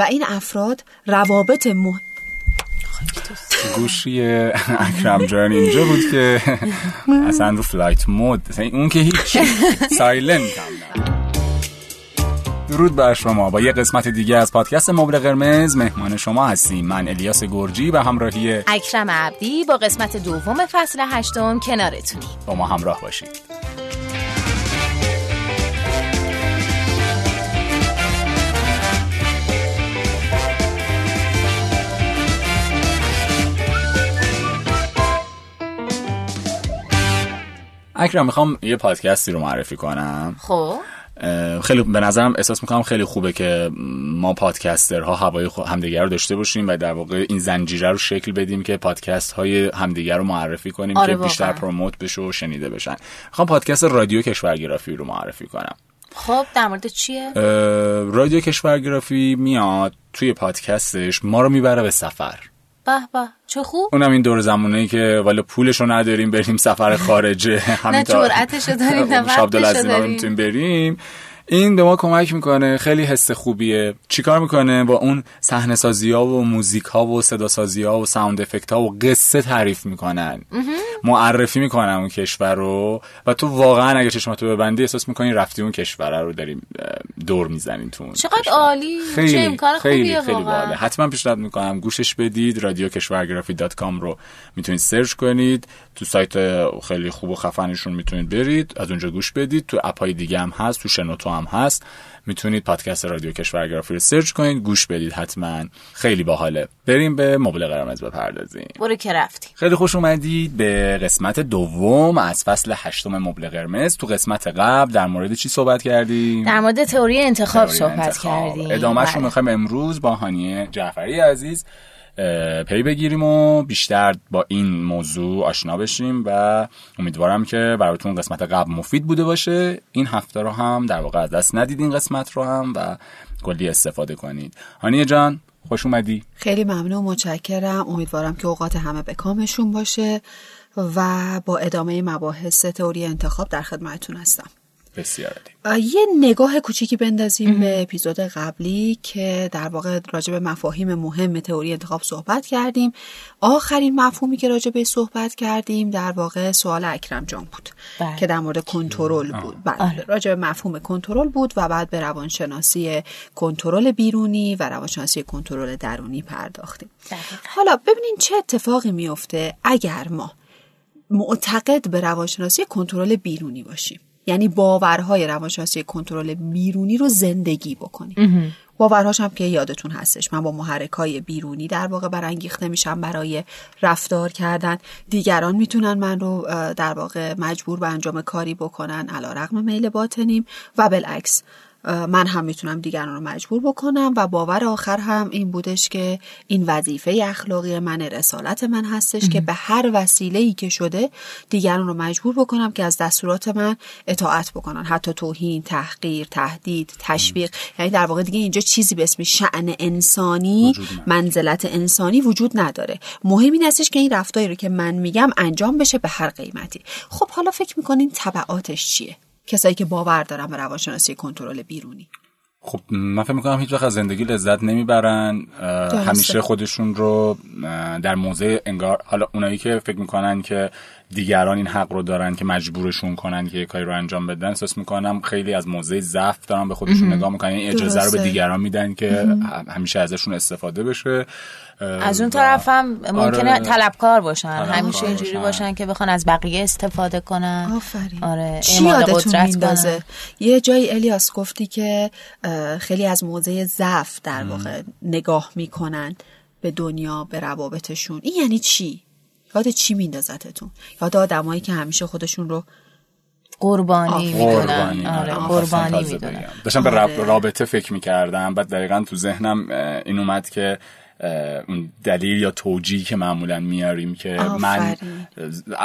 و این افراد روابط مهم گوشی اکرم جان اینجا بود که اصلا رو flight mode. اون که هیچ silent درود بر شما. با یه قسمت دیگه از پادکست مبل قرمز مهمان شما هستیم. من الیاس گرجی و همراهی اکرم عبدی با قسمت دوم فصل هشتم کنارتونیم. با ما همراه باشید. اکرم می‌خوام یه پادکستی رو معرفی کنم. خب. خیلی به نظرم احساس می‌کنم خیلی خوبه که ما پادکسترها هوای همدیگر رو داشته باشیم و در واقع این زنجیره رو شکل بدیم که پادکست های همدیگر رو معرفی کنیم آره که بیشتر پروموت بشه و شنیده بشن. می‌خوام پادکست رادیو کشورگرافی رو معرفی کنم. خب در مورد چیه؟ رادیو کشورگرافی میاد توی پادکستش ما رو می‌بره به سفر. به به. چه خوب؟ اونم این دور زمانه که والا پولشو نداریم بریم سفر خارجه. نه جرأتشو داریم نه وقتشو داریم. بریم. این به ما کمک می‌کنه خیلی حس خوبیه. چیکار می‌کنه؟ با اون صحنه سازی ها و موزیک ها و صدا سازی ها و ساوند افکت ها و قصه تعریف می‌کنن. معرفی می‌کنن اون کشور رو. و تو واقعا اگه چشماتو ببندی احساس می‌کنی رفتی اون کشور رو داریم دور می‌زنین تو چقدر عالی. خیلی چه امکان خیلی خیلی باله حتما پیشنهاد می‌کنم گوشش بدید رادیو کشورگرافی dot com رو می‌تونید search کنید. تو سایت خیلی خوب و خفنشون می‌تونید برید. از اونجا گوش بدید. تو app ای دیگه هم هست تو شنوتو هم هست. می‌تونید پادکست رادیو کشورگرافی رو search کنید گوش بدید حتما. خیلی باحاله. بریم به مبل قرمز بپردازیم. برو که رفتی خیلی خوش اومدید به قسمت دوم از فصل هشتم مبل قرمز. تو قسمت قبل در مورد چی صحبت کردیم؟ در مورد تئوری انتخاب تئوری صحبت انتخاب. کردیم. ادامهش رو بله. می‌خوایم امروز با هانیه جعفری عزیز پی بگیریم و بیشتر با این موضوع آشنا بشیم و امیدوارم که براتون قسمت قبل مفید بوده باشه. این هفته رو هم در واقع از دست ندید این قسمت رو هم و کلی استفاده کنید. هانیه جان خوش اومدی. خیلی ممنون متشکرم. امیدوارم که اوقات همه به کامشون باشه و با ادامه مباحث تئوری انتخاب در خدمتتون هستم. بسیار عالی. یه نگاه کوچیکی بندازیم به اپیزود قبلی که در واقع راجع به مفاهیم مهم تئوری انتخاب صحبت کردیم آخرین مفهومی که راجع به صحبت کردیم در واقع سوال اکرم جان بود بله. که در مورد کنترل بود بله آره. راجع به مفهوم کنترل بود و بعد به روانشناسی کنترل بیرونی و روانشناسی کنترل درونی پرداختیم دقیقاً. حالا ببینین چه اتفاقی میفته اگر ما معتقد به روانشناسی کنترل بیرونی باشیم یعنی باورهای روانشناسی کنترل بیرونی رو زندگی بکنیم باورهاش هم که یادتون هستش. من با محرکای بیرونی در واقع برانگیخته میشم برای رفتار کردن. دیگران می‌تونن من رو در واقع مجبور به انجام کاری بکنن. علا رقم میل باطنیم. و بالعکس من هم می‌تونم دیگران رو مجبور بکنم و باور آخر هم این بودش که این وظیفه اخلاقی من رسالت من هستش که به هر وسیله ای که شده دیگران رو مجبور بکنم که از دستورات من اطاعت بکنن. حتی توهین تحقیر تهدید تشویق. یعنی در واقع دیگه اینجا چیزی به اسم شعن انسانی. منزلت انسانی وجود نداره. مهم این هستش که این رفتاری رو که من میگم انجام بشه به هر قیمتی. خب حالا فکر می‌کنین تبعاتش چیه؟ کسایی که باور دارن به روانشناسی کنترل بیرونی خب من فکر می‌کنم هیچ وقت از زندگی لذت نمی‌برن. همیشه خودشون رو در موضع انگار حالا اونایی که فکر می‌کنن که دیگران این حق رو دارن که مجبورشون کنن که یه کاری رو انجام بدن احساس می‌کنم خیلی از موضع ضعف دارن به خودشون نگاه می‌کنن. این اجازه رو به. دیگران میدن که همیشه ازشون استفاده بشه. از اون طرف هم ممکنه آره. طلبکار باشن. طلبکار همیشه اینجوری باشن. باشن که بخوان از بقیه استفاده کنن. آفرین. آره چی یادتون میندازه. یه جایی الیاس گفتی که خیلی از موضع ضعف در واقع نگاه می‌کنن به دنیا به روابطشون. این یعنی چی؟ یاد چی میندازتتون یاد آدمایی که همیشه خودشون رو قربانی می‌دونن قربانی آره. قربانی می‌دونن. داشتم به آره. راب- رابطه فکر می‌کردم بعد دقیقا تو ذهنم این اومد که اون دلیل یا توجیهی که معمولا میاریم که من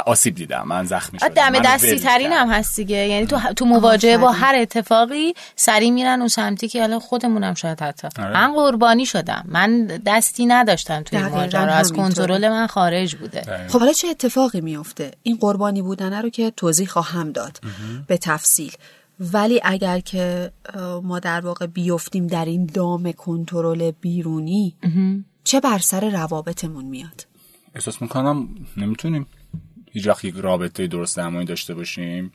آسیب دیدم من زخمی شدم دم دستی ترین. هم هست دیگه یعنی تو تو مواجهه با. هر اتفاقی سری میرن اون سمتی که حالا خودمونم شاید حتی آره. من قربانی شدم من دستی نداشتم توی ماجرا از. کنترل من خارج بوده دقیقاً. خب حالا چه اتفاقی میفته این قربانی بودنه رو که توضیح خواهم داد به تفصیل ولی اگر که ما در واقع بیفتیم در این دام کنترل بیرونی چه بر سر روابطمون میاد؟ احساس می‌کنم نمی‌تونیم هیچ وقت یک رابطه درست درمانی داشته باشیم.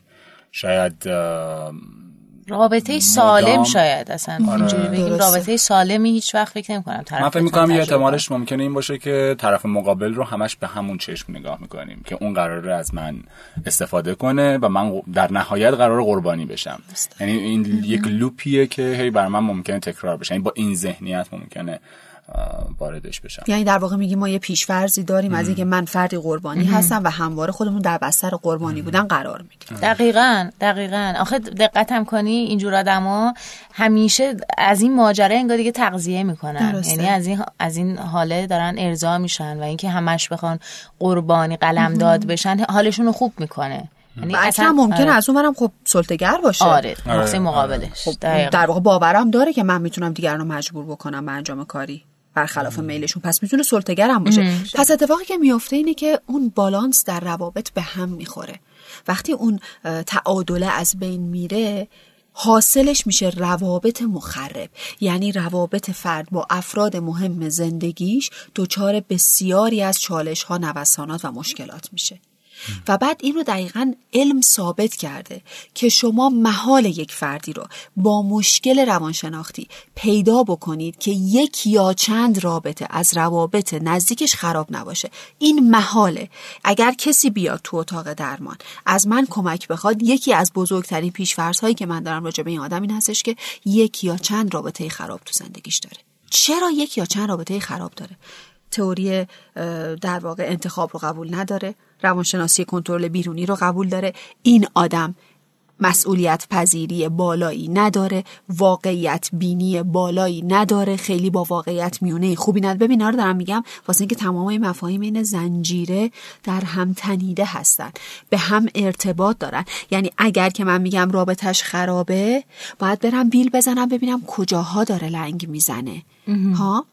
شاید رابطه سالم شاید اصلا اینجوری بگیم. رابطه سالمی هیچ وقت فکر نمی‌کنم طرف من فکر می‌کنم یه احتمالش ممکنه این باشه که طرف مقابل رو همش به همون چشم نگاه می‌کنیم که اون قراره از من استفاده کنه و من در نهایت قرار قربانی بشم. یعنی این یک لوپیه که هی بر من ممکنه تکرار بشه. یعنی با این ذهنیت ممکنه واردش بشم. یعنی در واقع میگیم ما یه پیشفرزی داریم از اینکه من فردی قربانی هستم و همواره خودمون در بستر قربانی بودن قرار می‌گیریم. دقیقا دقیقا. آخه دقت کنی اینجور آدما همیشه از این ماجرا انگار دیگه تغذیه می‌کنن. یعنی از این از این حاله دارن ارضا میشن و اینکه همش بخوان قربانی قلم داد بشن حالشون رو خوب می‌کنه. یعنی اصلا ممکنه آره. از اونورم خب سلطگر باشه. آره آره. مقابلش. خب در واقع باورم داره که من می‌تونم دیگران رو مجبور بکنم به انجام کاری. برخلاف میلشون. پس می‌تونه سلطگر هم باشه پس اتفاقی که میفته اینه که اون بالانس در روابط به هم می‌خوره. وقتی اون تعادله از بین میره حاصلش میشه روابط مخرب. یعنی روابط فرد با افراد مهم زندگیش دچار بسیاری از چالش ها نوسانات و مشکلات میشه. و بعد این رو دقیقا علم ثابت کرده که شما محال یک فردی رو با مشکل روانشناختی پیدا بکنید که یک یا چند رابطه از روابط نزدیکش خراب نباشه. این محاله. اگر کسی بیاد تو اتاق درمان از من کمک بخواد یکی از بزرگترین پیشفرض که من دارم راجع به این آدم این هستش که یک یا چند رابطه خراب تو زندگیش داره. چرا یک یا چند رابطه خراب داره؟ تئوری در واقع انتخاب رو قبول نداره. روانشناسی کنترل بیرونی رو قبول داره. این آدم مسئولیت پذیری بالایی نداره. واقعیت بینی بالایی نداره. خیلی با واقعیت میونه. خوبی نداره ببین رو دارم میگم واسه اینکه تمام این مفاهیم این زنجیره در هم تنیده هستن. به هم ارتباط دارن. یعنی اگر که من میگم رابطش خرابه باید برم بیل بزنم ببینم کجاها داره لنگ می‌زنه. ها؟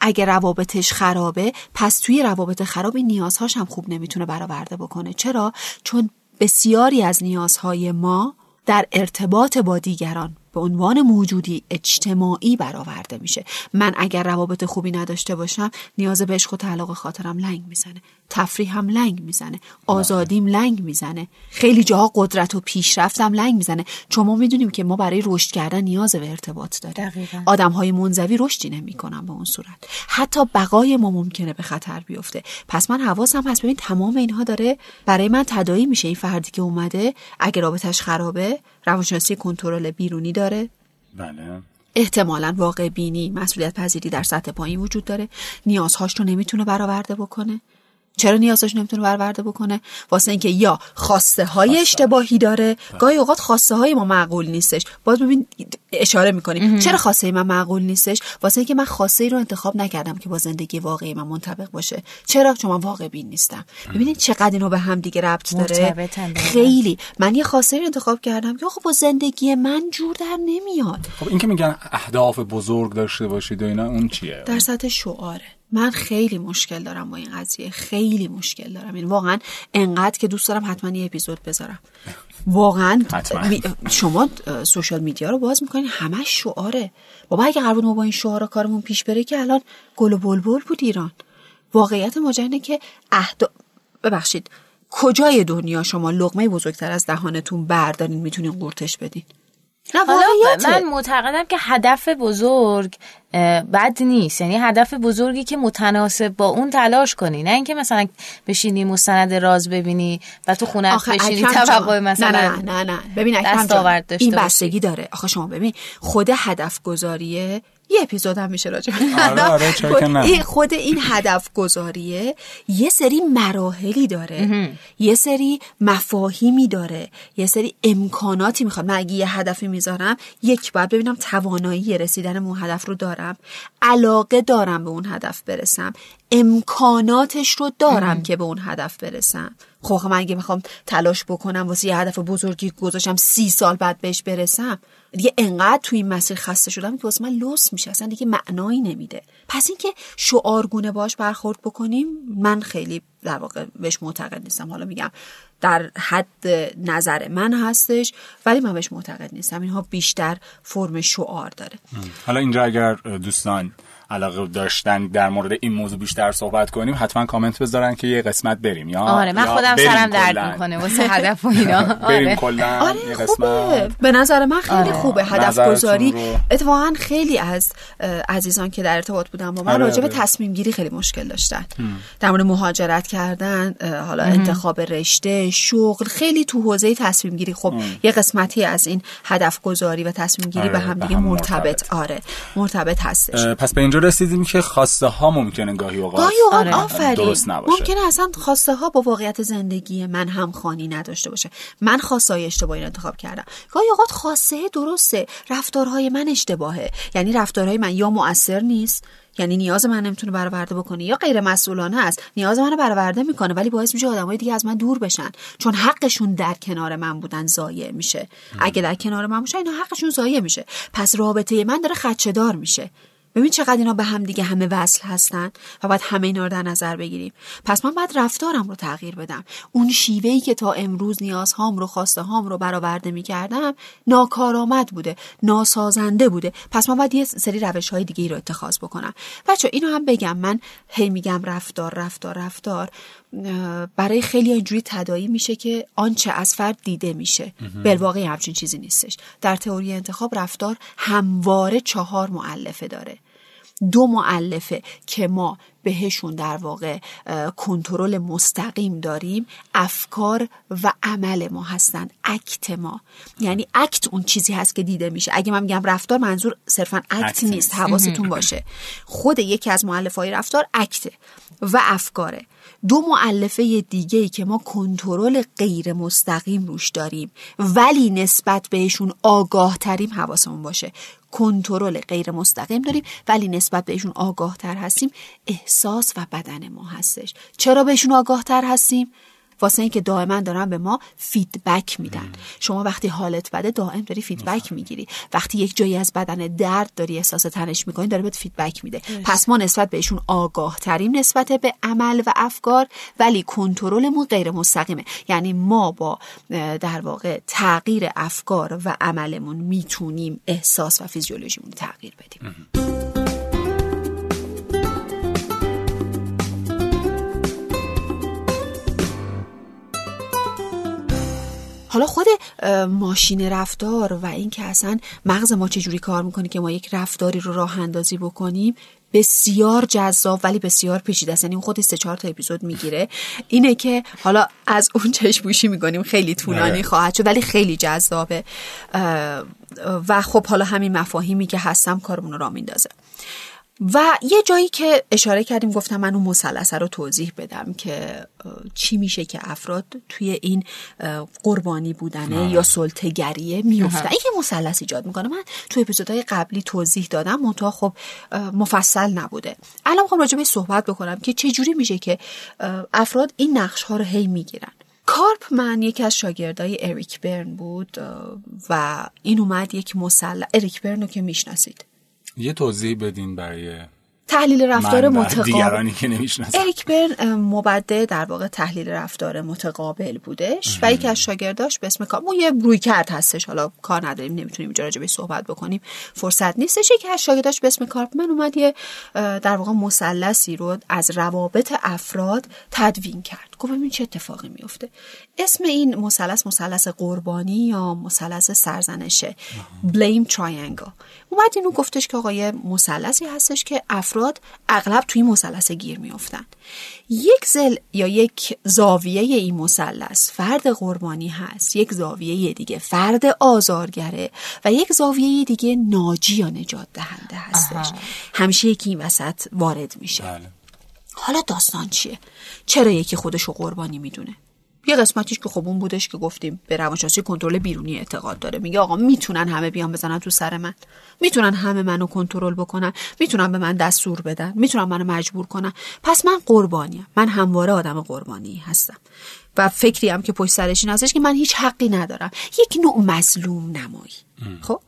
اگه روابطش خرابه پس توی روابط خراب این نیازهاش هم خوب نمی‌تونه برآورده بکنه. چرا؟ چون بسیاری از نیازهای ما در ارتباط با دیگران به عنوان موجودی اجتماعی برآورده میشه. من اگر روابط خوبی نداشته باشم نیاز به عشق و تعلق خاطرم لنگ می‌زنه. تفریح هم لنگ می‌زنه. آزادیم لنگ می‌زنه. خیلی جاها قدرت و پیشرفتم لنگ می‌زنه. چون ما می‌دونیم که ما برای رشد کردن نیاز به ارتباط داریم. آدم های منزوی رشدی نمی‌کنن به اون صورت. حتی بقای ما ممکنه به خطر بیفته. پس من حواسم هست. ببین تمام اینها داره برای من تدایی میشه. این فردی که اومده اگه رابطش خرابه روانشناسی کنترل بیرونی داره. بله. احتمالا واقع بینی مسئولیت پذیری در سطح پایین وجود داره. نیازهاش رو نمی‌تونه برآورده بکنه. چرا نیازش نمی‌تونه برآورده بکنه؟ واسه اینکه یا خواسته های اشتباهی داره گاهی اوقات خواسته های ما معقول نیستش. باز ببین اشاره می‌کنیم. چرا خواسته من معقول نیستش؟ واسه اینکه من خواسته ای رو انتخاب نکردم که با زندگی واقعی من منطبق باشه. چرا؟ چون من واقع بین نیستم. ببینید چقدر اینو به هم دیگه ربط داره. خیلی. من یه خواسته رو انتخاب کردم که خب با زندگی من جور در نمیاد. خب این که میگن اهداف بزرگ داشته باشید و اینا اون چیه؟ در سطح شعاره. من خیلی مشکل دارم با این قضیه. خیلی مشکل دارم. این یعنی واقعا انقدر که دوست دارم حتما یه اپیزود بذارم. واقعا شما سوشال میدیا رو باز می‌کنین همه شعاره. بابا اگه قرار ما با این شعار کارمون پیش بره که الان گل و بلبل بود ایران. واقعیت ماجرا که اهدا ببخشید کجای دنیا شما لغمه بزرگتر از دهانتون بردارین؟ می‌تونین قورتش بدین. نه من معتقدم که هدف بزرگ بد نیست. یعنی هدف بزرگی که متناسب با اون تلاش کنی. نه اینکه مثلا بشینی مستند راز ببینی و تو خونه بشینی توقع مثلا نه نه نه نه. ببین این بستگی داره. آخه شما ببین خود هدف گذاریه یه اپیزود هم میشه راجع آره آره خود این هدف گذاریه یه سری مراحلی داره. یه سری مفاهیمی داره. یه سری امکاناتی می‌خواد من اگه یه هدفی می‌ذارم یک باید ببینم توانایی رسیدن به اون هدف رو دارم. علاقه دارم به اون هدف برسم. امکاناتش رو دارم که به اون هدف برسم. خب من اگه می‌خوام تلاش بکنم واسه یه هدف بزرگی گذاشتم سی سال بعد بهش برسم دیگه انقدر توی این مسیر خسته شدم که واسه من لوس میشه. اصلا دیگه معنایی نمیده. پس اینکه شعارگونه باش برخورد بکنیم من خیلی در واقع بهش معتقد نیستم. حالا میگم در حد نظر من هستش ولی من بهش معتقد نیستم. اینها بیشتر فرم شعار داره. حالا اینجا اگر دوستان علاقه داشتن در مورد این موضوع بیشتر صحبت کنیم حتما کامنت بذارن که یه قسمت بریم. یا آره من خودم سرم درد می‌کنه واسه هدف و اینا. بریم آره. کلا آره خوبه. به نظر من خیلی آره. خوبه هدف گذاری اتفاقا خیلی از عزیزان که در ارتباط بودن با من آره راجع به آره. تصمیم گیری خیلی مشکل داشتن. در مورد مهاجرت کردن حالا انتخاب رشته شغل خیلی تو حوزه تصمیم گیری. خب یه قسمتی از این هدف گذاری و تصمیم گیری به هم دیگه مرتبط. آره مرتبط هستش. پس به اینجا رسیدیم که خواسته ها ممکنه گاهی اوقات گاهی اوقات آره. درست نباشه؟ ممکنه اصلا خواسته ها با واقعیت زندگی من هم خانی نداشته باشه. من خواسته های اشتباهی رو انتخاب کردم. گاهی اوقات خواسته درسته. رفتارهای من اشتباهه. یعنی رفتارهای من یا مؤثر نیست یعنی نیاز من نمی‌تونه برآورده بکنه یا غیر مسئولانه است. نیاز منو برآورده می‌کنه ولی باعث میشه آدمای دیگه از من دور بشن. چون حقشون در کنار من بودن ضایع میشه. اگه در کنار من باشه اینا حقشون ضایع میشه. پس رابطه من داره خدشه‌دار میشه. ببین چقدر اینا به هم دیگه همه وصل هستن و باید همه اینا رو در نظر بگیریم. پس من باید رفتارم رو تغییر بدم. اون شیوهی که تا امروز نیازهام رو خواسته هام رو برآورده می‌کردم ناکارآمد بوده ناسازنده بوده. پس من باید یه سری روش های دیگه ای رو اتخاذ بکنم. بچه اینو هم بگم. من هی میگم رفتار رفتار رفتار. برای خیلی اینجوری تدایی میشه که آنچه از فرد دیده میشه. بالواقع همچین چیزی نیستش. در تئوری انتخاب رفتار همواره چهار معلفه داره. دو معلفه که ما بهشون در واقع کنترل مستقیم داریم افکار و عمل ما هستن اکت ما. یعنی اکت اون چیزی هست که دیده میشه. اگه من میگم رفتار منظور صرفا اکت نیست. حواستون باشه. خود یکی از مولفه های رفتار act ه و افکاره. دو مولفه دیگه ای که ما کنترل غیر مستقیم روش داریم ولی نسبت بهشون آگاه تریم حواسمون باشه. کنترل غیر مستقیم داریم ولی نسبت بهشون آگاه تر هستیم. احساس و بدن ما هستش. چرا بهشون آگاه تر هستیم؟ واسه اینکه دائما دارن به ما feedback میدن. شما وقتی حالت بده دائم داری feedback می‌گیری. وقتی یک جایی از بدن درد داری احساس تنش می‌کنی داره بهت feedback میده. پس ما نسبت بهشون آگاه تریم نسبت به عمل و افکار ولی کنترلمون غیر مستقیمه. یعنی ما با در واقع تغییر افکار و عملمون می‌تونیم احساس و فیزیولوژیمون تغییر بدیم. حالا خود ماشین رفتار و اینکه اصلا مغز ما چجوری کار می‌کنه که ما یک رفتاری رو راه اندازی بکنیم بسیار جذاب ولی بسیار پیچیده است. یعنی خود سه چهار تا اپیزود می‌گیره. اینه که حالا از اون چشموشی می‌کنیم خیلی طولانی آره. خواهد شد ولی خیلی جذابه. و خب حالا همین مفاهیمی که هستم کارمون رو را میندازه. و یه جایی که اشاره کردیم گفتم من اون مسلسه رو توضیح بدم که چی میشه که افراد توی این قربانی بودنه یا سلطگریه میفتن این یه مسلس ایجاد می‌کنه. من توی اپیزودهای قبلی توضیح دادم منتها خب مفصل نبوده. الان می‌خوام راجع به صحبت بکنم که چه جوری میشه که افراد این نقش ها رو هی می‌گیرن. کارپ من یکی از شاگردای اریک برن بود و این اومد یک مسلح اریک برن رو که می‌شناسید. یه توضیح بدین برای تحلیل رفتار متقابل. دیگرانی که اریک برن مبده در واقع تحلیل رفتار متقابل بودش و یکی از شاگرداش به اسم کار یه روی کرد هستش. حالا کار نداریم نمی‌تونیم اینجا راجع صحبت بکنیم. فرصت نیستش. یکی از شاگرداش به اسم کارپمن اومد یه در واقع مثلثی رو از روابط افراد تدوین کرد. گفت ببین چه اتفاقی میفته اسم این مثلث مثلث قربانی یا مثلث سرزنشه blame triangle اومد اینو گفتش که آقای مثلثی هستش که افراد اغلب توی مثلث گیر میافتن. یک ضلع یا یک زاویه این مثلث فرد قربانی هست یک زاویه دیگه فرد آزارگره و یک زاویه دیگه ناجی یا نجات دهنده هستش. همیشه یکی این وسط وارد میشه. بله. حالا داستان چیه؟ چرا یکی خودشو قربانی می‌دونه؟ یه قسمتیش که خب اون بودش که گفتیم به روانشناسی کنترل بیرونی اعتقاد داره. میگه آقا می‌تونن همه بیان بزنن تو سر من. می‌تونن همه منو کنترل بکنن. می‌تونن به من دستور بدن. می‌تونن منو مجبور کنن. پس من قربانیم. من همواره آدم قربانی هستم. و فکری هم که پشت سرش این هستش که من هیچ حقی ندارم. یک نوع مظلوم نمایی. خب؟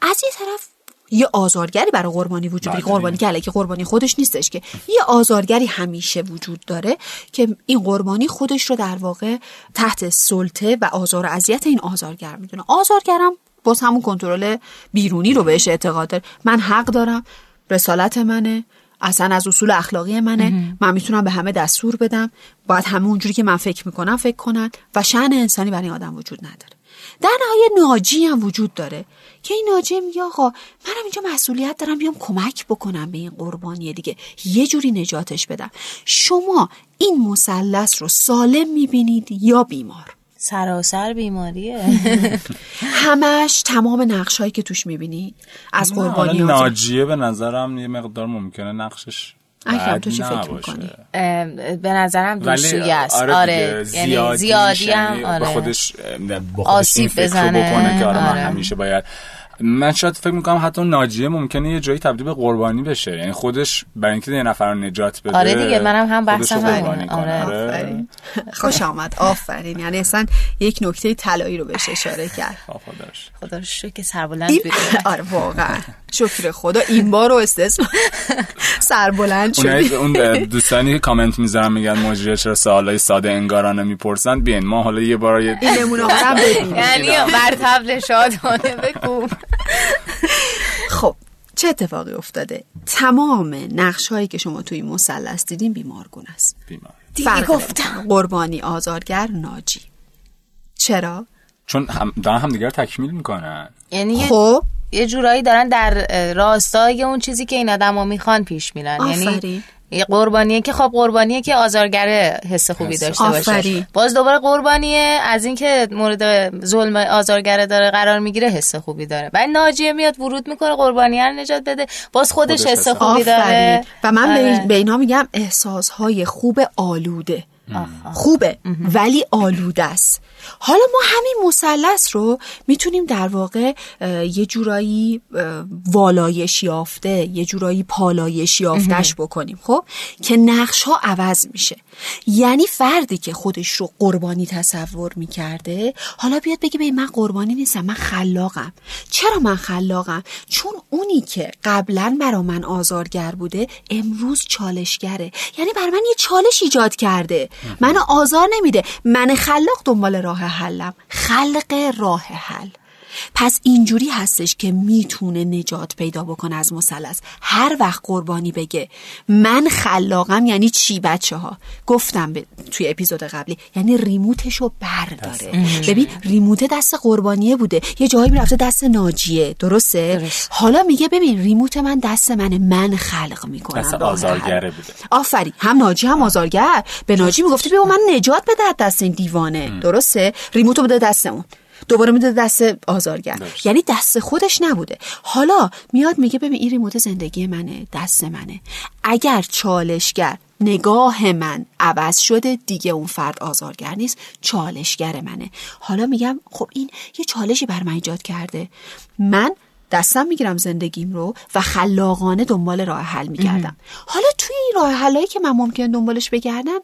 از یه طرف یه آزارگری برای قربانی وجود داره. قربانی که که قربانی خودش نیستش که. یه آزارگری همیشه وجود داره که این قربانی خودش رو در واقع تحت سلطه و آزار و اذیت این آزارگر می‌دونه. آزارگرم باز همون کنترل بیرونی رو بهش اعتقاد داره. من حق دارم رسالت منه اصلا از اصول اخلاقی منه من می‌تونم به همه دستور بدم. باید همه اونجوری که من فکر می‌کنم فکر کنن. و شن انسانی برای آدم وجود نداره. در نهایت ناجی هم وجود داره. که این ناجی میگه آقا منم اینجا مسئولیت دارم بیام کمک بکنم به این قربانی دیگه. یه جوری نجاتش بدم. شما این مثلث رو سالم می‌بینید یا بیمار؟ سراسر بیماریه. همش تمام نقش که توش می‌بینی؟ از قربانی ناجیه به نظرم یه مقدار ممکنه نقشش اکرم تو چی فکر می‌کنی؟ به نظرم دوشویی است آره, آره. یعنی زیادی هم آره. خودش آسیب بزنه بکنه که آره, آره. من همیشه باید من شاید فکر می‌کنم حتی ناجیه ممکنه یه جایی تبدیل به قربانی بشه. یعنی خودش برای اینکه یه نفر رو نجات بده آره دیگه منم هم بحثم همین آره. آره. خوش آمد. آفرین. یعنی اصلا یک نکته طلایی رو بهش اشاره کرد. خدا رو شکر که سربلند آره واقعا. شکر خدا. این بار رو استثنا سربلند شد اون دوستانی که کامنت می‌ذارن میگن مجری چرا سوالای ساده انگارانه می‌پرسن. بیاین ما حالا یه بار این نمونه هم یعنی بر تبل شادانه بگو خب چه اتفاقی افتاده؟ تمام نقش هایی که شما توی مثلث دیدین بیمارگون است. بیمار. دیگه گفتم. قربانی آزارگر ناجی. چرا؟ چون هم دارن هم دیگر تکمیل می‌کنن. یعنی خب. یه جورایی دارن در راستای اون چیزی که این آدم می‌خوان پیش میرن. یعنی قربانیه که خب قربانیه که آزارگره حس خوبی داشته باشه. باز دوباره قربانیه از اینکه مورد ظلم آزارگره داره قرار می‌گیره حس خوبی داره. و ناجیه میاد ورود می‌کنه قربانیه رو نجات بده. باز خودش, حس خوبی داره. و من آره. به اینا میگم احساس های خوب آلوده. خوبه ولی آلوده است. حالا ما همین مثلث رو می‌تونیم در واقع یه جورایی والایش یافته یه جورایی پالایش یافتش بکنیم خب؟ که نقش ها عوض میشه. یعنی فردی که خودش رو قربانی تصور می‌کرده حالا بیاد بگه به من قربانی نیستم من خلاقم. چرا من خلاقم؟ چون اونی که قبلا برا من آزارگر بوده امروز چالشگره. یعنی بر من یه چالش ایجاد کرده. منو آزار نمیده. من خلاق دنبال راه حلم. خلق راه حل. پس اینجوری هستش که می‌تونه نجات پیدا بکنه از مثلث. هر وقت قربانی بگه. من خلاقم یعنی چی بچه ها گفتم توی اپیزود قبلی. یعنی ریموتشو برداره. ببین ریموت دست قربانیه بوده. یه جایی می‌رفته دست ناجیه. درسته؟ حالا میگه ببین ریموت من دست منه. من خلق می‌کنم. دست آزارگره بوده. آفرین. هم ناجی هم آزارگر. به ناجی می‌گفته ببین من نجات بده دست این دیوانه. درسته؟ ریموتو بده دستمون دوباره میده دست آزارگر. یعنی دست خودش نبوده. حالا میاد میگه ببین این ریموت زندگی منه دست منه. اگر چالشگر نگاه من عوض شده دیگه اون فرد آزارگر نیست چالشگر منه. حالا میگم خب این یه چالشی بر من ایجاد کرده. من دستم می‌گیرم زندگیم رو و خلاقانه دنبال راه حل میگردم حالا توی این راه حلایی که من ممکن دنبالش بگردم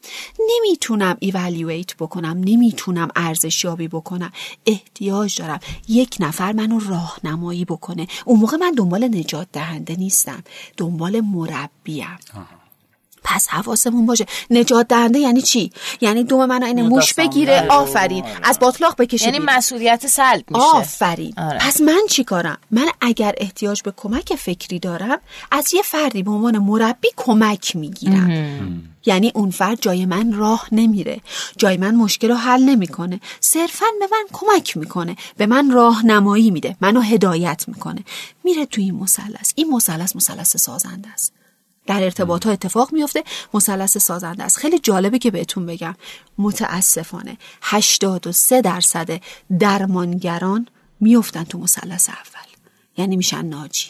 نمی‌تونم ایوالویت بکنم نمی‌تونم ارزشیابی بکنم. احتیاج دارم یک نفر منو راهنمایی بکنه. اون موقع من دنبال نجات دهنده نیستم دنبال مربیم. پس حواسمون باشه. نجات دهنده یعنی چی؟ یعنی دوم من این موش بگیره آفرین. از باطلاق بکشه یعنی مسئولیت سلب میشه. آفرین. آره. پس من چی کارم؟ من اگر احتیاج به کمک فکری دارم از یه فردی به عنوان مربی کمک می‌گیرم. یعنی اون فرد جای من راه نمیره. جای من مشکل رو حل نمی‌کنه. صرفا به من کمک می‌کنه. به من راهنمایی میده. منو هدایت می‌کنه. میره توی این مثلث. این مثلث مثلث سازنده است. در ارتباط ها اتفاق میفته مثلث سازنده است. خیلی جالبه که بهتون بگم. متاسفانه 83 درصد درمانگران میفتن تو مثلث اول. یعنی میشن ناجی.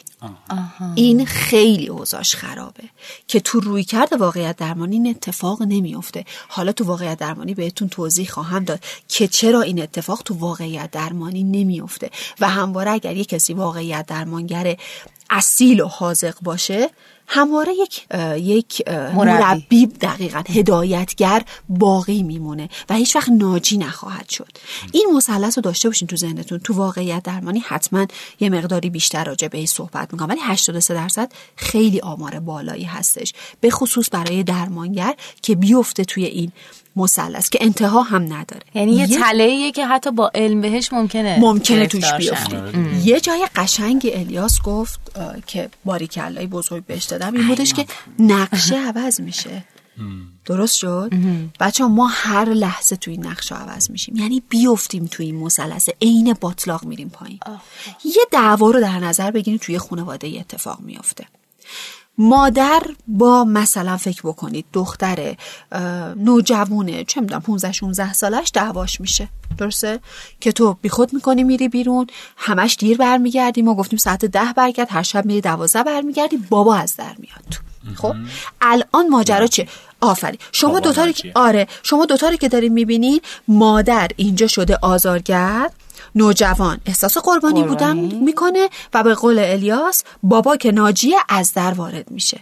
این خیلی اوضاش خرابه. که تو روی کرده واقعیت درمانی این اتفاق نمیفته حالا تو واقعیت درمانی بهتون توضیح خواهم داد که چرا این اتفاق تو واقعیت درمانی نمیفته و همواره اگر یه کسی واقعیت درمانگر اصیل و حاضق باشه همواره یک یک مربی. دقیقا هدایتگر باقی میمونه و هیچ وقت ناجی نخواهد شد. این مثلث رو داشته باشین تو ذهنتون. تو واقعیت درمانی حتما یه مقداری بیشتر راجع به صحبت می‌کنم. ولی 83 درصد خیلی آمار بالایی هستش. به خصوص برای درمانگر که بیفته توی این مثلث که انتها هم نداره. یعنی یه تله که حتی با علم بهش ممکنه ممکنه توش بیفته. یه جای قشنگ الیاس گفت که باریکلای بزرگ بهش دادم این بودش که نقشه عوض میشه. درست شد؟ بچه ما هر لحظه توی این نقشه عوض میشیم. یعنی بیفتیم توی این مثلث عین باطلاق میریم پایین. یه دعوا رو در نظر بگیریم توی خانواده اتفاق میافته. مادر با مثلا فکر بکنید دختر نوجوونه چه می‌دونم 15 16 سالش دعواش میشه. درسته؟ که تو بیخود می‌کنی میری بیرون همش دیر برمیگردی ما گفتیم ساعت ده برگرد هر شب میری دوازده برمیگردی بابا از در میاد. تو خب الان ماجرا چه آفری شما دوتاری که آره. شما دوتاری که دارین می‌بینین مادر اینجا شده آزارگر نوجوان. احساس قربانی, بودن می‌کنه و به قول الیاس بابا که ناجیه از در وارد میشه.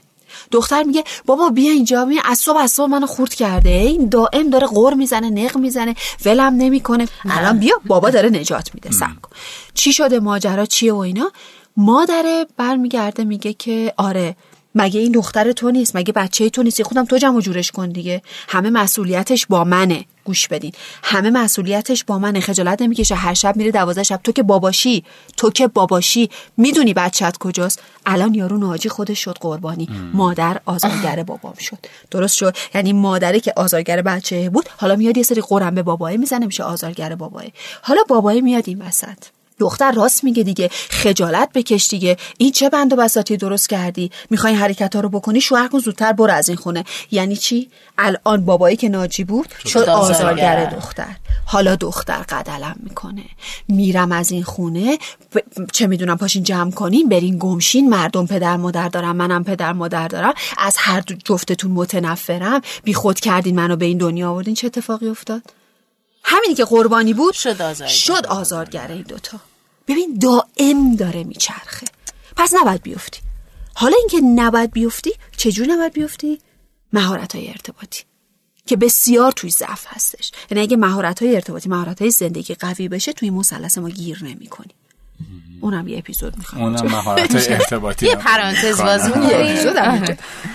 دختر میگه بابا بیا اینجا می از صبح از صبح منو خورد کرده. این دائم داره غور می‌زنه نق می‌زنه ولم نمی‌کنه. الان بیا بابا داره نجات میده سب کن. چی شده ماجرا چیه و اینا؟ مادره برمیگرده میگه که آره مگه این دختر تو نیست مگه بچه تو نیست خودم تو جمع جورش کن دیگه. همه مسئولیتش با منه. گوش بدین. همه مسئولیتش با منه. خجالت نمی‌کشه. هر شب میره دوازده شب. تو که باباشی. تو که باباشی. می‌دونی بچت کجاست. الان یارو ناجی خودش شد قربانی. مادر آزارگر بابام شد. درست شد. یعنی مادره که آزارگر بچه بود حالا میاد یه سری قرم به بابای می‌زنه. میشه آزارگر بابای. حالا بابای میاد این وسط. دختر راست میگه دیگه خجالت بکش دیگه. این چه بند و بساطی درست کردی؟ می‌خوای حرکت ها رو بکنی؟ شوهر کن زودتر برو از این خونه. یعنی چی؟ الان بابایی که ناجی بود شد آزارگر دختر. حالا دختر قدلم می‌کنه. میرم از این خونه. چه می‌دونم پاشین جمع کنین برین گمشین. مردم پدر مادر دارم منم پدر مادر دارم. از هر جفتتون متنفرم. بی خود کردین منو به این دنیا آوردین. چه اتفاقی افتاد؟ همینی که قربانی بود شد آزارگر شد آزارگر این دوتا. ببین دائم داره میچرخه. پس نباید بیفتی. حالا اینکه نباید بیفتی چجور نباید بیفتی؟ مهارت های ارتباطی. که بسیار توی ضعف هستش. یعنی اگه مهارت های ارتباطی مهارت های زندگی قوی بشه توی مثلث ما گیر نمی کنی اونم یه اپیزود می‌خوام اونم مهارت ارتباطی یه پرانتز باز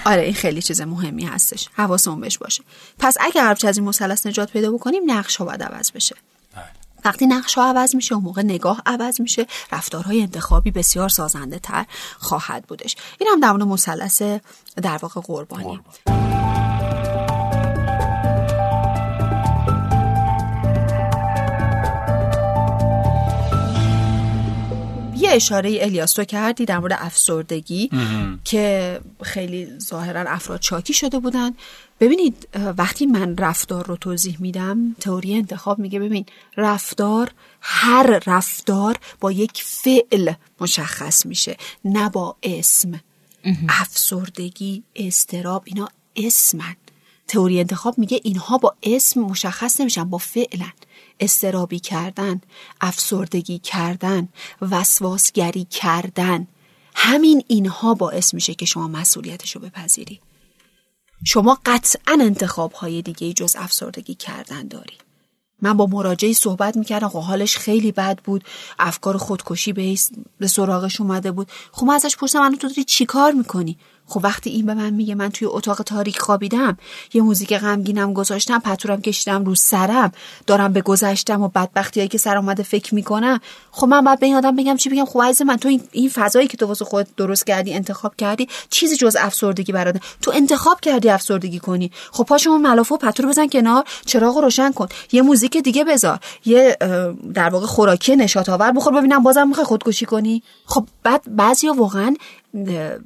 آره. این خیلی چیز مهمی هستش. حواسمون بهش باشه. پس اگر هرچه از این مثلث نجات پیدا بکنیم نقش ها باید عوض بشه. بله. وقتی نقش ها عوض میشه اون موقع نگاه عوض میشه رفتارهای انتخابی بسیار سازنده تر خواهد بودش. این هم در مورد مثلث در واقع قربانی. اشاره الیاس تو کردی در مورد افسردگی که خیلی ظاهرا افراد چاکی شده بودن. ببینید وقتی من رفتار رو توضیح میدم تئوری انتخاب میگه ببین رفتار هر رفتار با یک فعل مشخص میشه نه با اسم. افسردگی استراب اینا اسمن. تئوری انتخاب میگه اینها با اسم مشخص نمیشن با فعلن. استرابی کردن افسردگی کردن وسواسگری کردن. همین اینها باعث میشه که شما مسئولیتش رو بپذیری. شما قطعا انتخاب های دیگه جز افسردگی کردن داری. من با مراجعی صحبت می‌کردم خب حالش خیلی بد بود افکار خودکشی به, سراغش اومده بود. خب من ازش پرسم الان تو داری چی کار می‌کنی؟ خب وقتی این به من میگه من توی اتاق تاریک خوابیدم یه موزیک غمگینم گذاشتم پتورم کشیدم رو سرم دارم به گذشتم و بدبختیایی که سر اومده فکر می‌کنم. خب من باید به این آدم بگم چی بگم؟ خب عزیز من تو این, فضایی که تو واسه خود درست کردی انتخاب کردی چیزی جز افسردگی براده تو انتخاب کردی افسردگی کنی. خب پاشو ملافه و پتور بزن کنار چراغ روشن کن. یه موزیک دیگه بذار. یه در واقع خوراکی نشاط آور بخور ببینم بازم می‌خوای خودکشی کنی. خب بعد بعضیا واقعا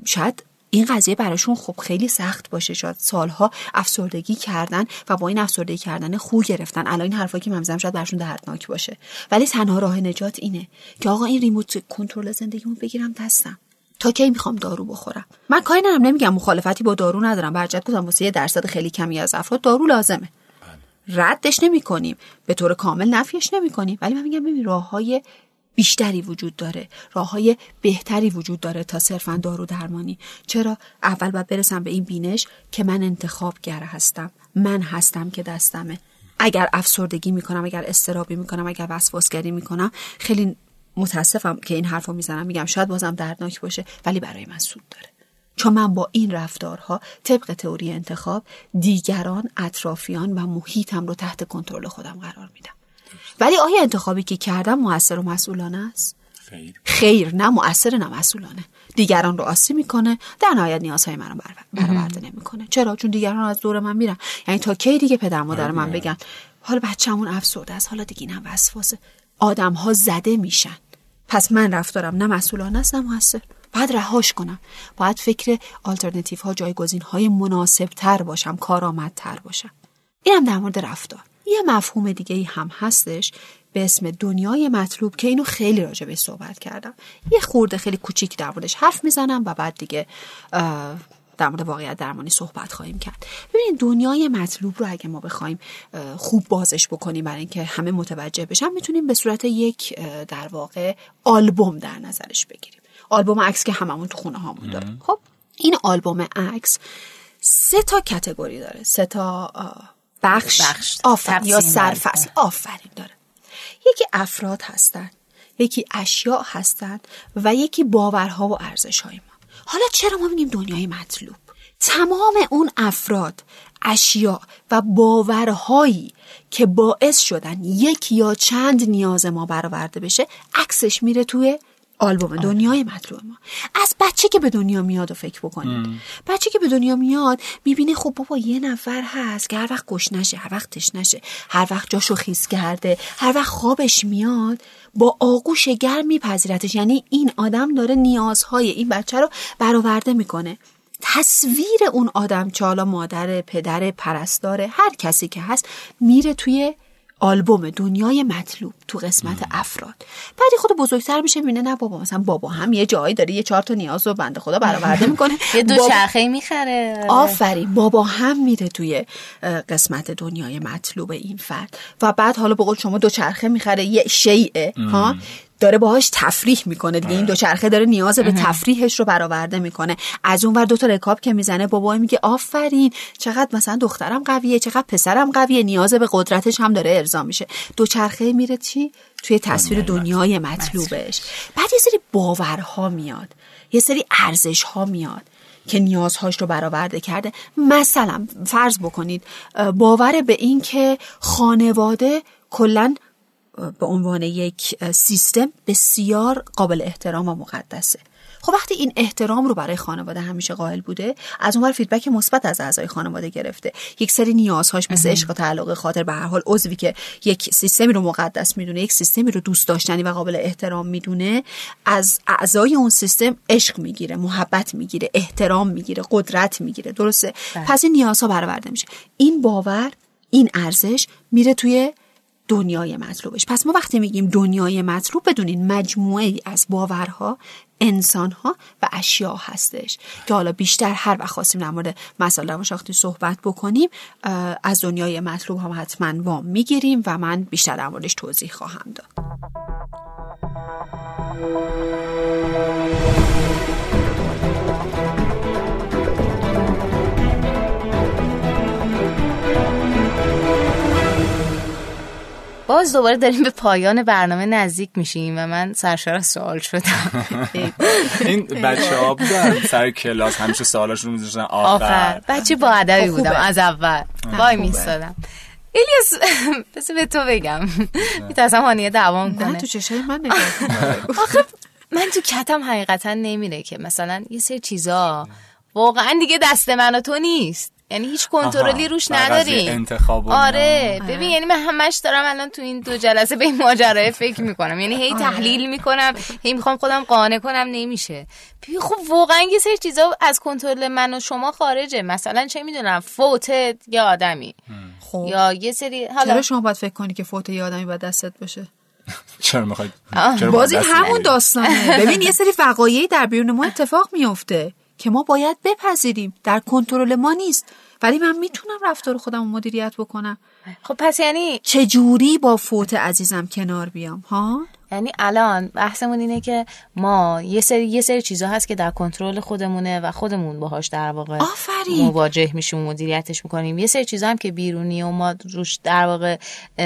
شاید این قضیه براشون خب خیلی سخت باشه. شاید سالها افسردگی کردن و با این افسردگی کردن خو گرفتن. الان این حرفایی که ممزم شاید براشون دردناک باشه. ولی تنها راه نجات اینه که آقا این ریموت کنترل زندگیمو بگیرم دستم. تا کی می‌خوام دارو بخورم؟ من کاری ندارم نمیگم مخالفتی با دارو ندارم. برجت گفتم واسه یه درصد خیلی کمی از افراد دارو لازمه. ردش نمی کنیم به طور کامل نفیش نمی کنیم ولی من میگم ببین راه های بیشتری وجود داره. راه های بهتری وجود داره تا صرفا دارو درمانی. چرا؟ اول باید برسم به این بینش که من انتخابگر هستم. من هستم که دستمه. اگر افسردگی می‌کنم اگر استرابی می‌کنم اگر وسواسگری می‌کنم خیلی متاسفم که این حرفو می‌زنم. میگم شاید بازم دردناک باشه ولی برای من سود داره. چون من با این رفتارها طبق تئوری انتخاب دیگران اطرافیان و محیطم رو تحت کنترل خودم قرار میدم. ولی آیا انتخابی که کردم موثر و مسئولانه است؟ خیر. خیر نه موثر نه مسئولانه. دیگران رو آسی می‌کنه در نهایت نیازهای منو برآورده نمی‌کنه. چرا؟ چون دیگران از دور من میرن. یعنی تا کی دیگه پدر مادر من آره. بگن؟ حالا بچه‌مون افسرده است. حالا دیگه اینم وسواسه آدم ها زده میشن. پس من رفتارم نه مسئولانه است نه موثر. باید رهاش کنم. باید فکر آلترنتیف ها جایگزین های مناسب تر باشم کارآمدتر باشم. اینم در مورد رفتار. یه مفهوم دیگه ای هم هستش به اسم دنیای مطلوب که اینو خیلی راجع به صحبت کردم. یه خورده خیلی کوچیک در موردش حرف می‌زنم و بعد دیگه در مورد واقعیت درمانی صحبت خواهیم کرد. ببینید دنیای مطلوب رو اگه ما بخوایم خوب بازش بکنیم برای اینکه همه متوجه بشن می‌تونیم به صورت یک در واقع آلبوم در نظرش بگیریم. آلبوم عکس که هممون تو خونه هامون داره خب این آلبوم عکس سه تا کتگوری داره. سه تا بخش, بخش. آفرین. یا سرفصل آفرین داره. یکی افراد هستن یکی اشیاء هستن و یکی باورها و ارزشهای ما. حالا چرا ما میگیم دنیای مطلوب؟ تمام اون افراد اشیاء و باورهایی که باعث شدن یک یا چند نیاز ما برآورده بشه عکسش میره توی آلبوم دنیای مطلوب ما. از بچه که به دنیا میاد و فکر بکنید. بچه که به دنیا میاد می‌بینه خب بابا یه نفر هست که هر وقت گش نشه هر وقت تش نشه هر وقت جاشو خیز کرده هر وقت خوابش میاد با آغوش گرم میپذیرتش. یعنی این آدم داره نیازهای این بچه رو برآورده می‌کنه. تصویر اون آدم چه حالا مادر پدر پرستاره هر کسی که هست میره توی آلبوم دنیای مطلوب تو قسمت افراد. بعدی خود بزرگتر میشه می‌بینه نه بابا مثلا بابا هم یه جایی داره یه چهار تا نیاز رو بنده خدا برآورده می‌کنه. یه دو چرخه می‌خره. آفرین بابا هم میره توی قسمت دنیای مطلوب این فرد. و بعد حالا بقول شما دو چرخه می‌خره یه شیعه ها؟ داره باهاش تفریح می‌کنه دیگه. این آره. دوچرخه داره نیاز به تفریحش رو برآورده می‌کنه. از اون ور دو تا رکاب که می‌زنه بابا میگه آفرین! چقدر مثلا دخترم قویه چقدر پسرم قویه. نیاز به قدرتش هم داره ارضا میشه. دوچرخه میره چی؟ توی تصویر دنیای مطلوبش. بعد یه سری باورها میاد. یه سری ارزش ها میاد که نیازهاش رو برآورده کرده. مثلا فرض بکنید باور به این که خانواده کلا به عنوان یک سیستم بسیار قابل احترام و مقدسه. خب وقتی این احترام رو برای خانواده همیشه قائل بوده از اونور فیدبک مثبت از اعضای خانواده گرفته. یک سری نیازهاش مثل عشق و تعلق خاطر به هر حال عضوی که یک سیستمی رو مقدس می‌دونه یک سیستمی رو دوست داشتنی و قابل احترام می‌دونه از اعضای اون سیستم عشق می‌گیره محبت می‌گیره احترام می‌گیره قدرت می‌گیره. درسته؟ بله. پس این نیازها برآورده میشه. این باور این ارزش میره توی دنیای مطلوبش. پس ما وقتی میگیم دنیای مطلوب بدونین مجموعه ای از باورها انسانها و اشیاء هستش. که حالا بیشتر هر وقت خواستیم در مورد مسائل روانشناختی صحبت بکنیم از دنیای مطلوب هم حتما وام می‌گیریم و من بیشتر در موردش توضیح خواهم داد. باز دوباره داریم به پایان برنامه نزدیک میشیم و من سرشار از سوال شدم. این بچه ها بودن سر کلاس همیشه سوالاشون میذاشتن آخر. بچه با ادبی بودم از اول. وای میستادم الیاس بس به تو بگم. میترسم هانیه دوام کنه. نه تو چشای من نگاه آخه من تو کتم حقیقتا نمیره که مثلا یه سری چیزا. واقعا دیگه دست من و تو نیست. یعنی هیچ کنترلی روش نداری. انتخاب آره. ببین یعنی من همش دارم الان تو این دو جلسه به این ماجرا فکر می‌کنم. یعنی هی آره. تحلیل می‌کنم هی می‌خوام خودم قانع کنم نمیشه. ببین خب واقعا یه سری چیزا از کنترل من و شما خارجه. مثلا چه می‌دونم فوت یه آدمی. خب. یا یه سری حالا چرا شما باید فکر کنی که فوت یه آدمی باید دستت باشه؟ چرا می‌خواید بازی همون داستانه. ببین یه سری وقایعی در بیرون ما اتفاق میفته که ما باید بپذیریم. در کنترل ما نیست. ولی من می‌تونم رفتار خودم رو مدیریت بکنم. خب پس یعنی چجوری با فوت عزیزم کنار بیام ها؟ یعنی الان بحثمون اینه که ما یه سری یه سری چیزا هست که در کنترل خودمونه و خودمون باهاش در واقع آفرین. مواجه میشیم مدیریتش می‌کنیم. یه سری چیزا هم که بیرونی و ما روش در واقع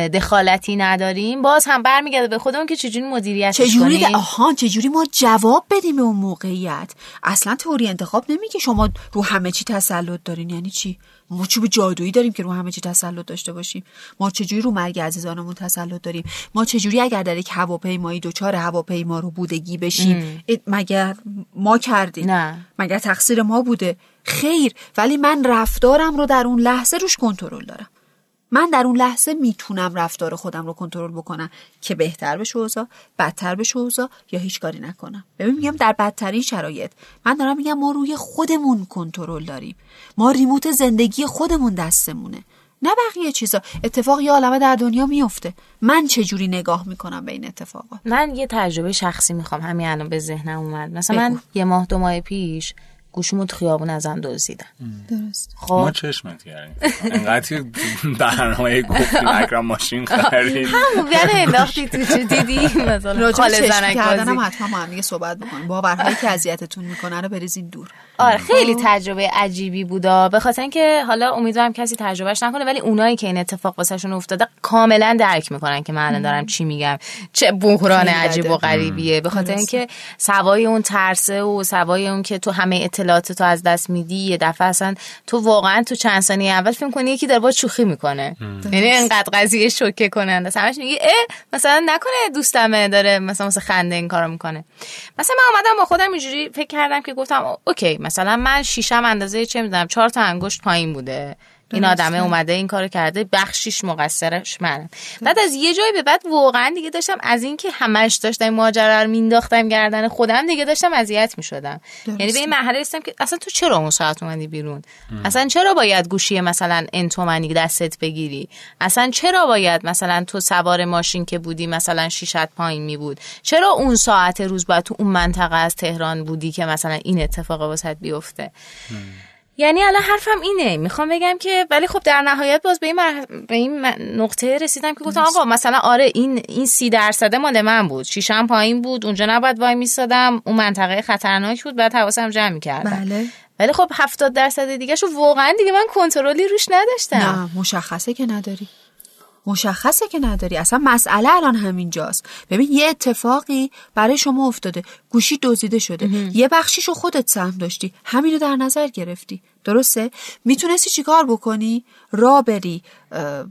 دخالتی نداریم باز هم برمیگرده به خودمون که چجوری مدیریتش چجوری کنیم. آها چجوری ما جواب بدیم به اون موقعیت؟ اصلا تئوری انتخاب نمیگه شما رو همه چی تسلط دارین. یعنی چی؟ ما چوب جادویی داریم که رو همه چی تسلط داشته باشیم. ما چجوری رو مرگ عزیزانمون تسلط داریم؟ ما چجوری اگر در یک هواپیمایی دوچار هواپیما رو بودگی بشیم؟ مگر ما کردیم؟ نه. مگر تقصیر ما بوده؟ خیر ولی من رفتارم رو در اون لحظه روش کنترل دارم. من در اون لحظه می‌تونم رفتار خودم رو کنترل بکنم که بهتر بشه اوضاع بدتر بشه اوضاع یا هیچ کاری نکنم. ببین میگم در بدترین شرایط. من دارم میگم ما روی خودمون کنترل داریم. ما ریموت زندگی خودمون دستمونه. نه بقیه چیزا. اتفاق یه عالمه در دنیا میفته من چه جوری نگاه می‌کنم به این اتفاقات؟ من یه تجربه شخصی می‌خوام همین الان به ذهنم اومد. مثلا من یه ماه دو ماه پیش گوشمو تو خیابون ازم دزدیدن. درست خب. ما چشمت کردیم. انقدر برنامه گفتیم اکرم ماشین خرید. همون یعنی انداختی تو چه دیدی؟ مثلا راجع خاله به چشم زنک. هم حتما با هم دیگه صحبت بکنیم. باورهایی که اذیتتون می‌کنه رو بریزین دور. آره خیلی تجربه عجیبی بودا. به خاطر اینکه حالا امیدوارم کسی تجربهش نکنه ولی اونایی که این اتفاق واسهشون افتاده کاملا درک می‌کنن که من دارم چی میگم. چه بحران عجیب. و غریبیه. به خاطر درسته. اینکه سوای اون ترسه و سوای اون که تو همه اطلاعات تو از دست میدی یه دفعه اصلا تو واقعا تو چند ثانیه اول فکر کنی یکی داره با شوخی می‌کنه. یعنی انقدر قضیه شوکه کننده است. همش میگی اه مثلا نکنه دوستمه داره مثلا مثلا خنده این کارو می‌کنه. مثلا من اومدم با خودم اینجوری فکر کردم که گفتم اوکی مثلا من شیشم اندازه چه می‌دونم چهار تا انگشت پایین بوده. این. آدمه اومده این کارو کرده بخشیش مقصرش منم بعد از یه جایی به بعد واقعا دیگه داشتم از اینکه همش داشتم ماجرا رو مینداختم گردن خودم دیگه داشتم اذیت می‌شدم. یعنی به این مرحله رسیدم که اصلا تو چرا اون ساعت اومدی بیرون؟ اصلا چرا باید گوشی مثلا انتومنی دستت بگیری؟ اصلا چرا باید مثلا تو سوار ماشین که بودی مثلا شیشت پایین می بود چرا اون ساعت روز باید تو اون منطقه از تهران بودی که مثلا این اتفاق واسط بیفته؟ یعنی الان حرفم اینه. می‌خوام بگم که ولی خب در نهایت باز به این, مر... به این نقطه رسیدم که گفتم آقا مثلا آره این این سی درصده مال من بود. شیشم پایین بود اونجا نباید وای میستادم اون منطقه خطرناک بود بعد حواسم جمع می‌کردم. بله. ولی خب هفتاد درصد دیگه شو واقعا دیگه من کنترلی روش نداشتم. نه مشخصه که نداری. مشخصه که نداری. اصلا مسئله الان همینجاست ببین یه اتفاقی برای شما افتاده. گوشی دزدیده شده. یه بخشیشو خودت سهم داشتی. همینو در نظر گرفتی. درسته؟ می‌تونستی چیکار بکنی؟ را بری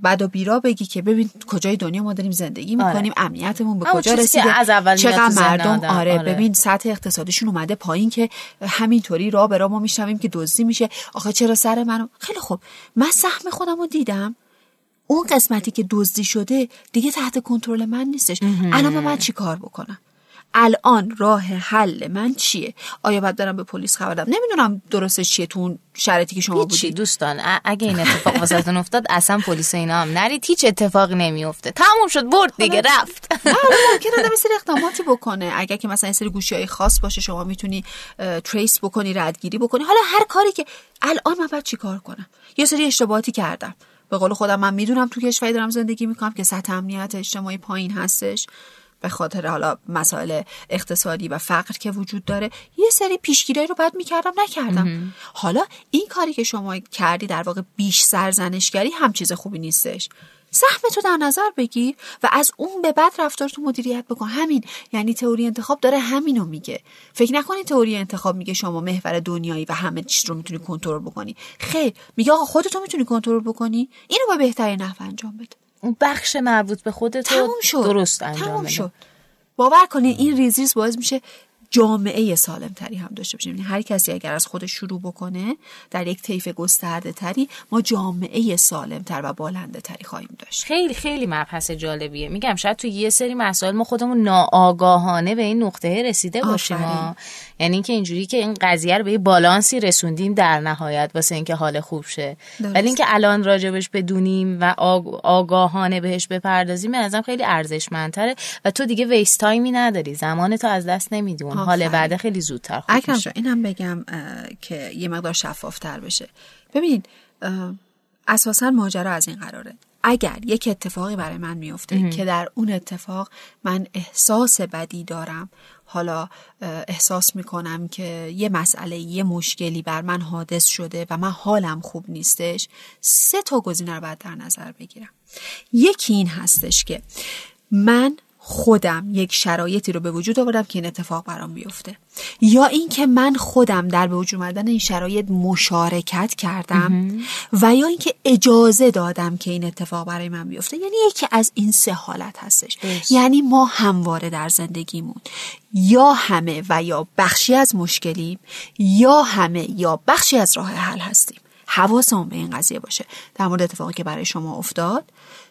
بد و بیرا بگی که ببین کجای دنیا ما داریم زندگی می‌کنیم امنیتمون به کجا رسیده؟ از اول چقدر مردم. آره, آره. ببین سطح اقتصادیشون اومده پایین که همینطوری را به را ما میشنویم که دزدی میشه. آخه چرا سر منو؟ خیلی خوب. من سهم خودم رو دیدم. اون قسمتی که دزدی شده دیگه تحت کنترل من نیستش. الان من باید چی کار بکنم؟ الان راه حل من چیه؟ آیا باید برم به پلیس خبر بدم؟ نمی‌دونم درسته چیه تو اون شرایطی که شما هیچی بودی. دوستان اگه این اتفاق واسهتون افتاد اصلا پلیس اینا هم نرید. هیچ اتفاقی نمیفته تموم شد برد دیگه رفت. نه حالا ممکنه آدم سری اقداماتی بکنه. اگر که مثلا سری گوشی های خاص باشه شما می‌تونی تریس بکنی ردگیری بکنی. حالا هر کاری که الان من باید چی کار کنم؟ یه سری اشتباهاتی کردم. به قول خودم من می‌دونم تو کشوری دارم زندگی می‌کنم که سطح امنیت اجتماعی پایین هستش. به خاطر حالا مسائل اقتصادی و فقر که وجود داره یه سری پیشگیری رو باید می‌کردم نکردم. حالا این کاری که شما کردی در واقع بیش سرزنشگری هم چیز خوبی نیستش. سهم تو در نظر بگیر و از اون به بعد رفتار تو مدیریت بکن. همین یعنی تئوری انتخاب داره همینو میگه. فکر نکنی تئوری انتخاب میگه شما محور دنیایی و همه چیز رو می‌تونی کنترل بکنی. خیر میگه آقا خودتو می‌تونی کنترل بکنی. اینو با بهترین نحو انجام بده. اون بخش مربوط به خودت تموم رو شد. درست انجام تموم شد. باور کنین این ریزیز باعث میشه جامعه سالم تری هم داشته باشیم. یعنی هر کسی اگر از خودش شروع بکنه در یک طیف گسترده تری ما جامعه سالم تر و بالنده تری خواهیم داشت. خیلی خیلی مبحث جالبیه. میگم شاید تو یه سری مسائل ما خودمون ناآگاهانه به این نقطه رسیده باشیم. یعنی اینکه اینجوری که این قضیه رو به یه بالانسی رسوندیم در نهایت واسه اینکه حال خوب شه. ولی اینکه الان راجبش بدونیم و آگ- آگاهانه بهش بپردازیم به نظرم خیلی ارزشمندتره. و تو دیگه ویست تایمی نداری. زمان تو از دست نمیدی. حال آفرین. بعد خیلی زودتر خوب اکرم جان اینم بگم که یه مقدار شفافتر بشه. ببین اساسا ماجرا از این قراره. اگر یک اتفاقی برای من میفته که در اون اتفاق من احساس بدی دارم حالا احساس می‌کنم که یه مسئله یه مشکلی بر من حادث شده و من حالم خوب نیستش سه تا گزینه رو باید در نظر بگیرم. یکی این هستش که من خودم یک شرایطی رو به وجود آوردم که این اتفاق برام بیفته. یا اینکه من خودم در به وجود آمدن این شرایط مشارکت کردم و یا اینکه اجازه دادم که این اتفاق برای من بیفته. یعنی یکی از این سه حالت هستش. یعنی ما همواره در زندگیمون یا همه و یا بخشی از مشکلیم یا همه یا بخشی از راه حل هستیم. حواسمون به این قضیه باشه. در مورد اتفاقی که برای شما افتاد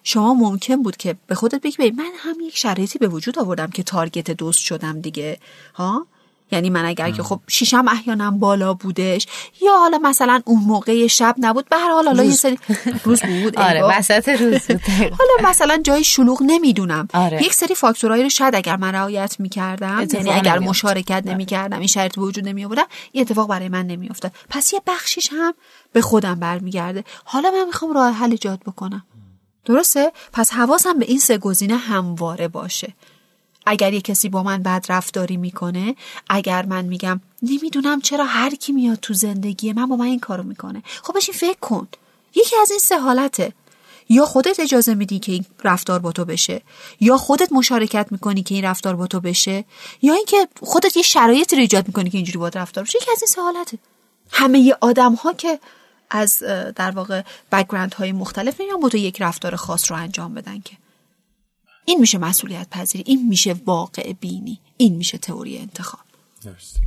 شما ممکن بود که به خودت بگی من هم یک شرایطی به وجود آوردم که تارگت دوست شدم دیگه. ها؟ یعنی من اگر که خب شیشم احیانا بالا بودش یا حالا مثلا اون موقع شب نبود به هر حال حالا یه سری روز بود آره وسط روز حالا مثلا جای شلوغ نمی‌دونم. آره. یک سری فاکتورایی رو شاید اگر من رعایت می‌کردم یعنی اگر مشارکت نمی‌کردم این شرط به وجود نمی آوردم این اتفاق برای من نمیافتاد. پس یه بخشیش هم به خودم برمیگرده. حالا من می‌خوام راه حل ایجاد بکنم. درسته؟ پس حواسم به این سه گزینه همواره باشه. اگر یه کسی با من بد رفتاری می‌کنه اگر من میگم نمی‌دونم چرا هر کی میاد تو زندگی من با من این کارو می‌کنه. خب بشین فکر کن. یکی از این سه حالته. یا خودت اجازه میدی که این رفتار با تو بشه یا خودت مشارکت می‌کنی که این رفتار با تو بشه یا اینکه خودت یه شرایطی رو ایجاد می‌کنی که اینجوری با رفتار بشه. یکی از این سه حالته. همه آدم ها که از در واقع background های مختلف نمیان با تو یک رفتار خاص رو انجام بدن که این میشه مسئولیت پذیری این میشه واقع بینی این میشه تئوری انتخاب درست.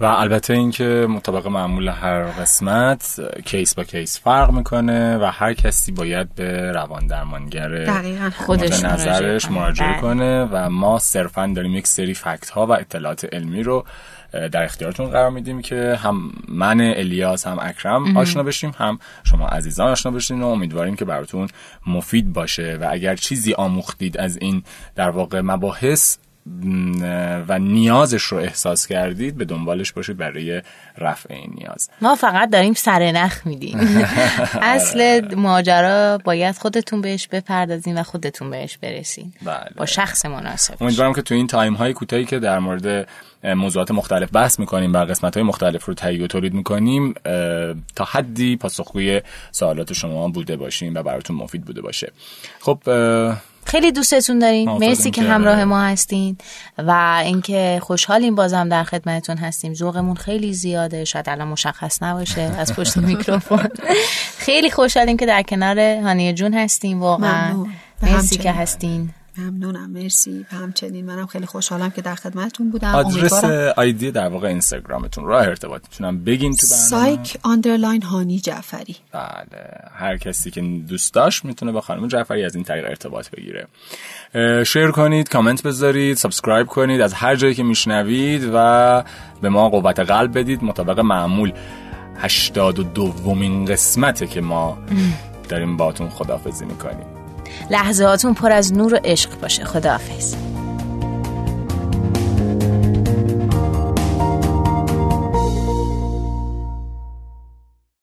و البته اینکه مطابق معمول هر قسمت کیس با کیس فرق می‌کنه و هر کسی باید به روان درمانگر خودش نظرش مراجعه بله. کنه و ما صرفا داریم یک سری فکت ها و اطلاعات علمی رو در اختیارتون قرار میدیم که هم من الیاس هم اکرم آشنا بشیم هم شما عزیزان آشنا بشین و امیدواریم که براتون مفید باشه. و اگر چیزی آموختید از این در واقع مباحث و نیازش رو احساس کردید به دنبالش باشید برای رفع این نیاز. ما فقط داریم سرنخ میدیم. اصل ماجرا باید خودتون بهش بپردازین و خودتون بهش برسین. بله. با شخص مناسب امیدوارم که تو این تایم های کوتاهی که در مورد موضوعات مختلف بحث می‌کنیم و قسمت های مختلف رو تهیه و تولید می‌کنیم تا حدی پاسخگوی سوالات شما بوده باشیم و براتون مفید بوده باشه. خب خیلی دوستتون داریم. مرسی که همراه ما هستین و اینکه خوشحالیم بازم در خدمتتون هستیم. ذوقمون خیلی زیاده. شاید الان مشخص نباشه از پشت میکروفون. خیلی خوشحالیم که در کنار هانیه جون هستیم. واقعا مرسی که هستین. ممنونم مرسی. و همچنین منم خیلی خوشحالم که در خدمتتون بودم. آدرس ID در واقع اینستاگرامتون راه ارتباط می‌تونم بگین تو برنامه. سایک underline هانی جعفری. بله. هر کسی که دوست داشت می‌تونه با خانم جعفری از این طریق ارتباط بگیره. share کنید کامنت بذارید subscribe کنید از هر جایی که میشنوید و به ما قوت قلب بدید. مطابق معمول. 82 دومین قسمته که ما داریم باتون خداحافظی می‌کنیم. لحظه هاتون پر از نور و عشق باشه. خداحافظ.